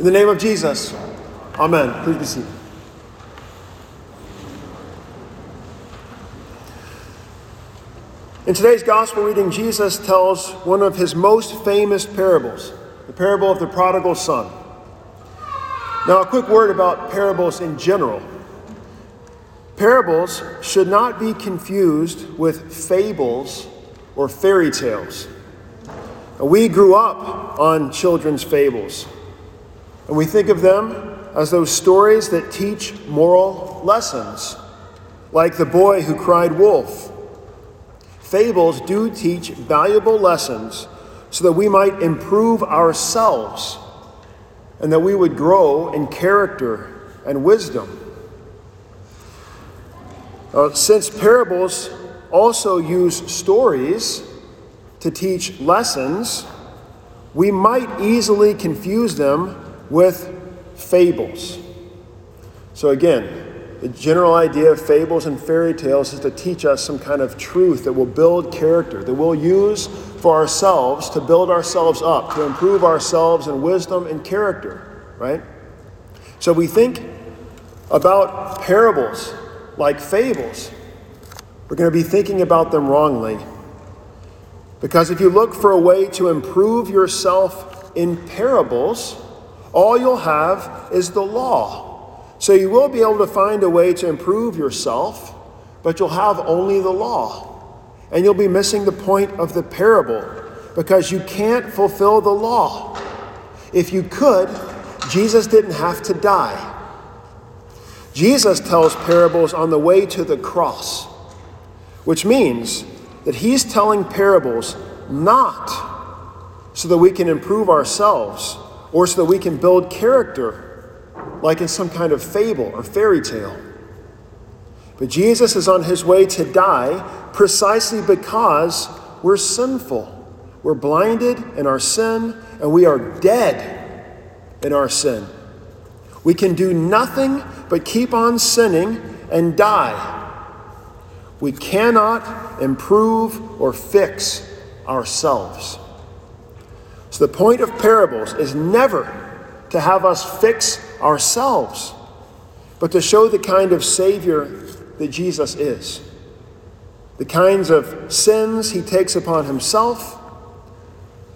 In the name of Jesus, Amen. Please be seated. In today's gospel reading, Jesus tells one of his most famous parables, the parable of the prodigal son. Now, a quick word about parables in general. Parables should not be confused with fables or fairy tales. We grew up on children's fables, and we think of them as those stories that teach moral lessons, like the boy who cried wolf. Fables do teach valuable lessons so that we might improve ourselves and that we would grow in character and wisdom. Uh, since parables also use stories to teach lessons, we might easily confuse them with fables. So, again, the general idea of fables and fairy tales is to teach us some kind of truth that will build character, that we'll use for ourselves to build ourselves up, to improve ourselves in wisdom and character, right? So we think about parables like fables. We're going to be thinking about them wrongly. Because if you look for a way to improve yourself in parables, all you'll have is the law. So you will be able to find a way to improve yourself, but you'll have only the law. And you'll be missing the point of the parable because you can't fulfill the law. If you could, Jesus didn't have to die. Jesus tells parables on the way to the cross, which means that he's telling parables not so that we can improve ourselves or so that we can build character like in some kind of fable or fairy tale. But Jesus is on his way to die precisely because we're sinful. We're blinded in our sin, and we are dead in our sin. We can do nothing but keep on sinning and die. We cannot improve or fix ourselves. So, the point of parables is never to have us fix ourselves, but to show the kind of Savior that Jesus is. The kinds of sins he takes upon himself,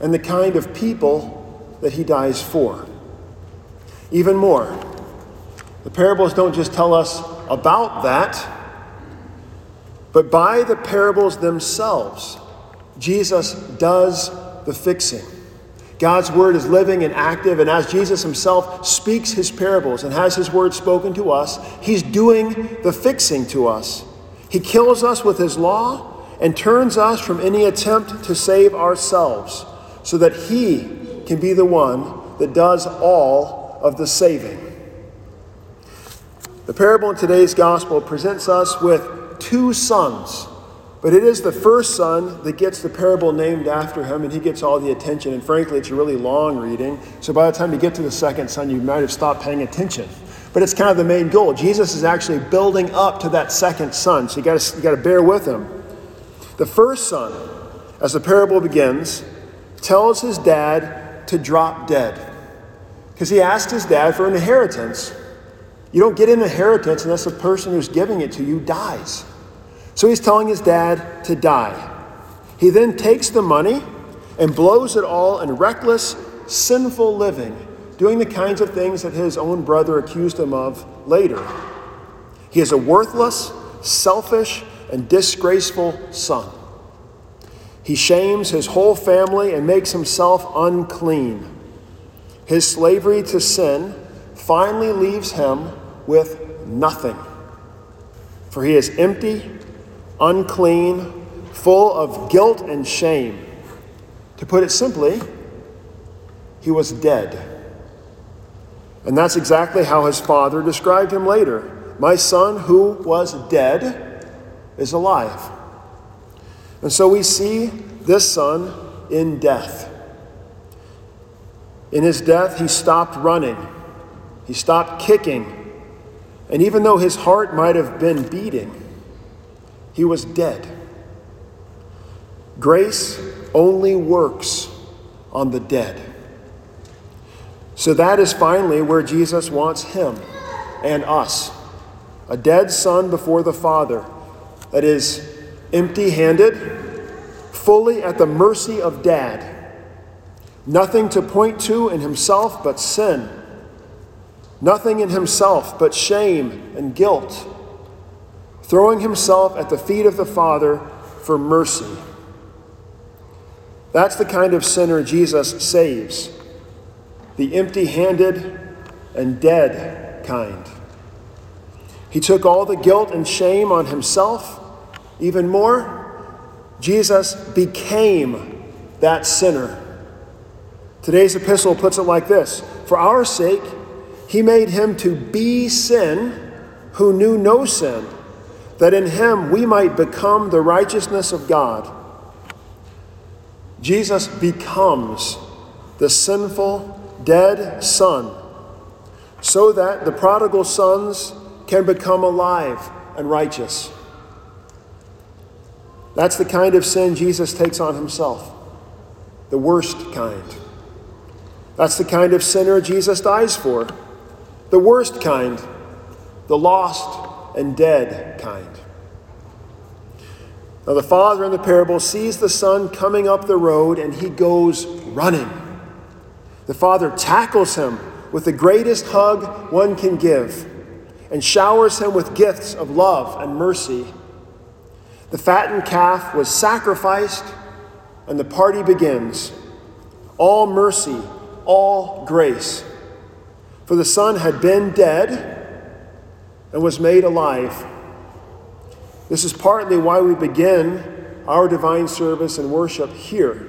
and the kind of people that he dies for. Even more, the parables don't just tell us about that, but by the parables themselves, Jesus does the fixing. God's word is living and active, and as Jesus himself speaks his parables and has his word spoken to us, he's doing the fixing to us. He kills us with his law and turns us from any attempt to save ourselves so that he can be the one that does all of the saving. The parable in today's gospel presents us with two sons but it is the first son that gets the parable named after him, and he gets all the attention. And frankly, it's a really long reading. So by the time you get to the second son, you might have stopped paying attention. But it's kind of the main goal. Jesus is actually building up to that second son. So you got you to bear with him. The first son, as the parable begins, tells his dad to drop dead. Because he asked his dad for an inheritance. You don't get an inheritance unless the person who's giving it to you dies. So he's telling his dad to die. He then takes the money and blows it all in reckless, sinful living, doing the kinds of things that his own brother accused him of later. He is a worthless, selfish, and disgraceful son. He shames his whole family and makes himself unclean. His slavery to sin finally leaves him with nothing. For he is empty unclean, full of guilt and shame. To put it simply, he was dead. And that's exactly how his father described him later. My son, who was dead, is alive. And so we see this son in death. In his death, he stopped running, he stopped kicking. And even though his heart might have been beating, he was dead. Grace only works on the dead. So that is finally where Jesus wants him and us. A dead son before the Father that is empty handed, fully at the mercy of dad. Nothing to point to in himself but sin. Nothing in himself but shame and guilt. Throwing himself at the feet of the Father for mercy. That's the kind of sinner Jesus saves the empty handed and dead kind. He took all the guilt and shame on himself. Even more, Jesus became that sinner. Today's epistle puts it like this For our sake, he made him to be sin who knew no sin, that in him we might become the righteousness of God. Jesus becomes the sinful, dead son, so that the prodigal sons can become alive and righteous. That's the kind of sin Jesus takes on himself, the worst kind. That's the kind of sinner Jesus dies for, the worst kind, the lost and dead kind. Now, the father in the parable sees the son coming up the road and he goes running. The father tackles him with the greatest hug one can give and showers him with gifts of love and mercy. The fattened calf was sacrificed and the party begins. All mercy, all grace. For the son had been dead and was made alive this is partly why we begin our divine service and worship here.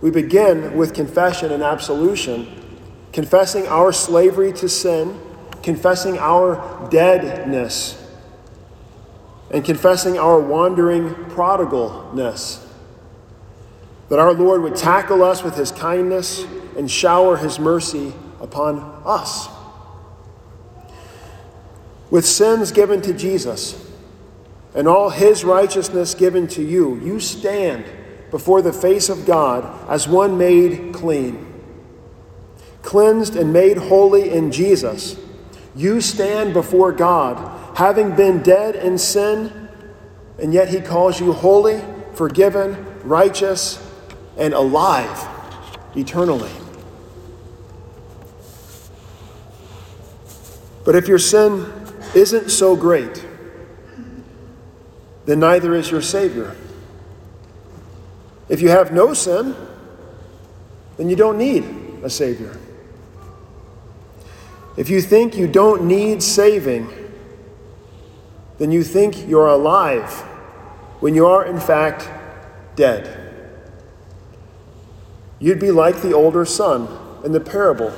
We begin with confession and absolution, confessing our slavery to sin, confessing our deadness, and confessing our wandering prodigalness. That our Lord would tackle us with his kindness and shower his mercy upon us. With sins given to Jesus, and all his righteousness given to you, you stand before the face of God as one made clean. Cleansed and made holy in Jesus, you stand before God, having been dead in sin, and yet he calls you holy, forgiven, righteous, and alive eternally. But if your sin isn't so great, then neither is your Savior. If you have no sin, then you don't need a Savior. If you think you don't need saving, then you think you're alive when you are, in fact, dead. You'd be like the older son in the parable.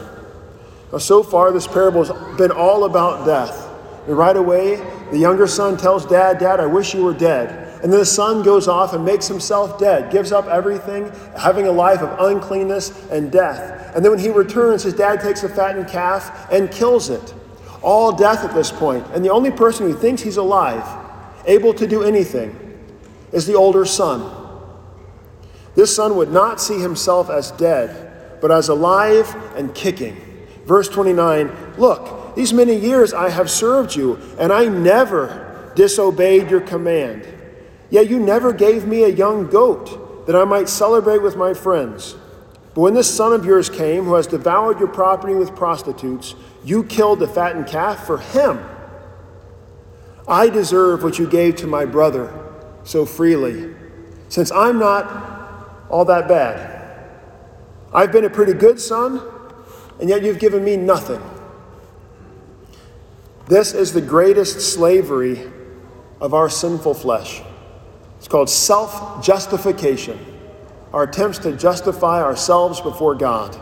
Now, so far, this parable has been all about death. And right away, the younger son tells dad, Dad, I wish you were dead. And then the son goes off and makes himself dead, gives up everything, having a life of uncleanness and death. And then when he returns, his dad takes a fattened calf and kills it. All death at this point. And the only person who thinks he's alive, able to do anything, is the older son. This son would not see himself as dead, but as alive and kicking. Verse 29 Look, these many years I have served you, and I never disobeyed your command. Yet you never gave me a young goat that I might celebrate with my friends. But when this son of yours came, who has devoured your property with prostitutes, you killed the fattened calf for him. I deserve what you gave to my brother so freely, since I'm not all that bad. I've been a pretty good son, and yet you've given me nothing. This is the greatest slavery of our sinful flesh. It's called self justification, our attempts to justify ourselves before God.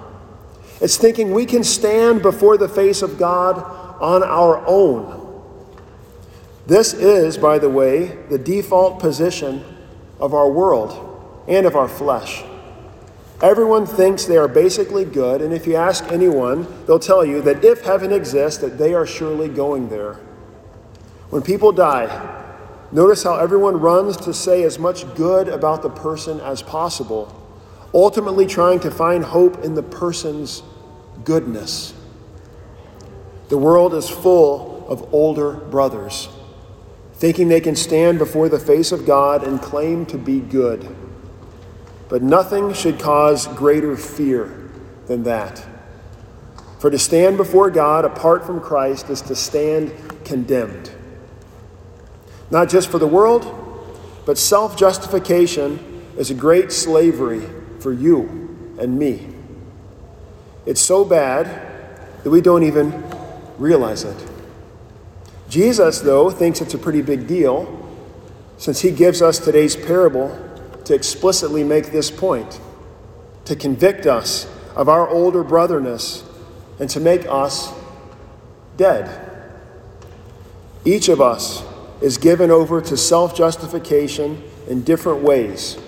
It's thinking we can stand before the face of God on our own. This is, by the way, the default position of our world and of our flesh. Everyone thinks they are basically good, and if you ask anyone, they'll tell you that if heaven exists, that they are surely going there. When people die, notice how everyone runs to say as much good about the person as possible, ultimately trying to find hope in the person's goodness. The world is full of older brothers, thinking they can stand before the face of God and claim to be good. But nothing should cause greater fear than that. For to stand before God apart from Christ is to stand condemned. Not just for the world, but self justification is a great slavery for you and me. It's so bad that we don't even realize it. Jesus, though, thinks it's a pretty big deal since he gives us today's parable to explicitly make this point, to convict us of our older brotherness, and to make us dead. Each of us is given over to self justification in different ways.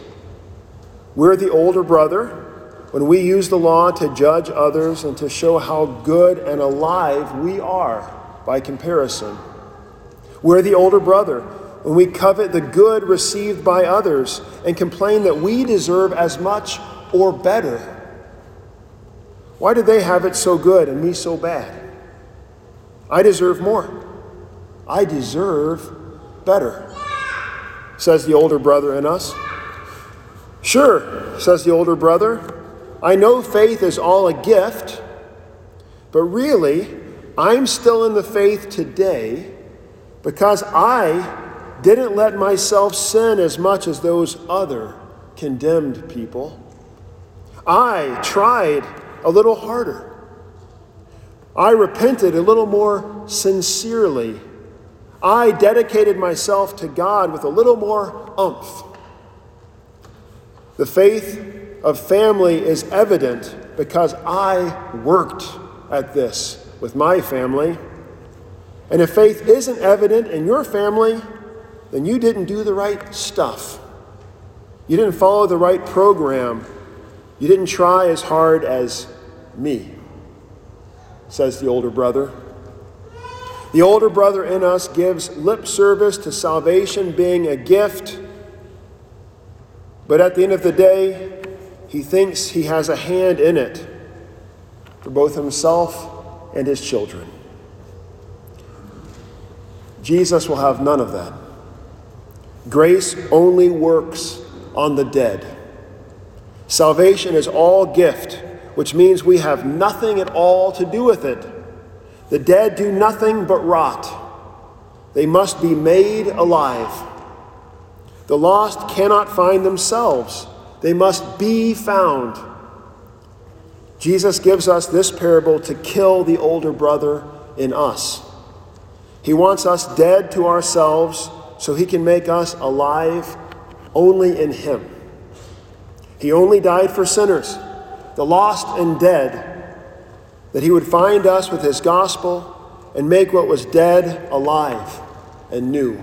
We're the older brother when we use the law to judge others and to show how good and alive we are by comparison. We're the older brother when we covet the good received by others and complain that we deserve as much or better. Why do they have it so good and me so bad? I deserve more. I deserve better, says the older brother in us. Sure, says the older brother, I know faith is all a gift, but really, I'm still in the faith today because I didn't let myself sin as much as those other condemned people. I tried a little harder. I repented a little more sincerely. I dedicated myself to God with a little more umph. The faith of family is evident because I worked at this with my family. And if faith isn't evident in your family, then you didn't do the right stuff. You didn't follow the right program. You didn't try as hard as me, says the older brother. The older brother in us gives lip service to salvation being a gift, but at the end of the day, he thinks he has a hand in it for both himself and his children. Jesus will have none of that. Grace only works on the dead. Salvation is all gift, which means we have nothing at all to do with it. The dead do nothing but rot. They must be made alive. The lost cannot find themselves, they must be found. Jesus gives us this parable to kill the older brother in us. He wants us dead to ourselves so he can make us alive only in him. He only died for sinners, the lost and dead, that he would find us with his gospel and make what was dead alive and new.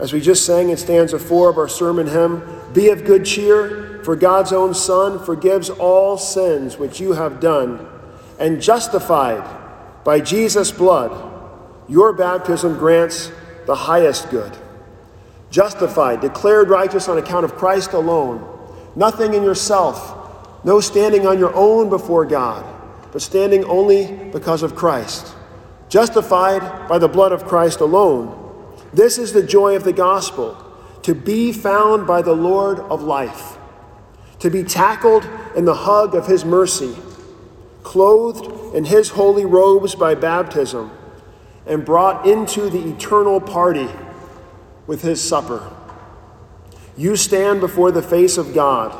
As we just sang in stanza four of our sermon hymn, Be of good cheer, for God's own Son forgives all sins which you have done, and justified by Jesus' blood, your baptism grants the highest good. Justified, declared righteous on account of Christ alone. Nothing in yourself, no standing on your own before God, but standing only because of Christ. Justified by the blood of Christ alone. This is the joy of the gospel to be found by the Lord of life, to be tackled in the hug of his mercy, clothed in his holy robes by baptism and brought into the eternal party with his supper. You stand before the face of God,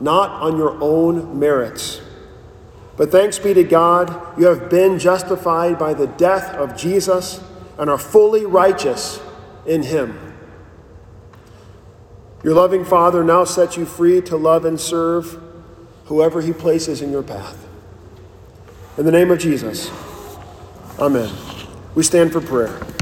not on your own merits. But thanks be to God, you have been justified by the death of Jesus and are fully righteous in him. Your loving Father now sets you free to love and serve whoever he places in your path. In the name of Jesus, amen. We stand for prayer.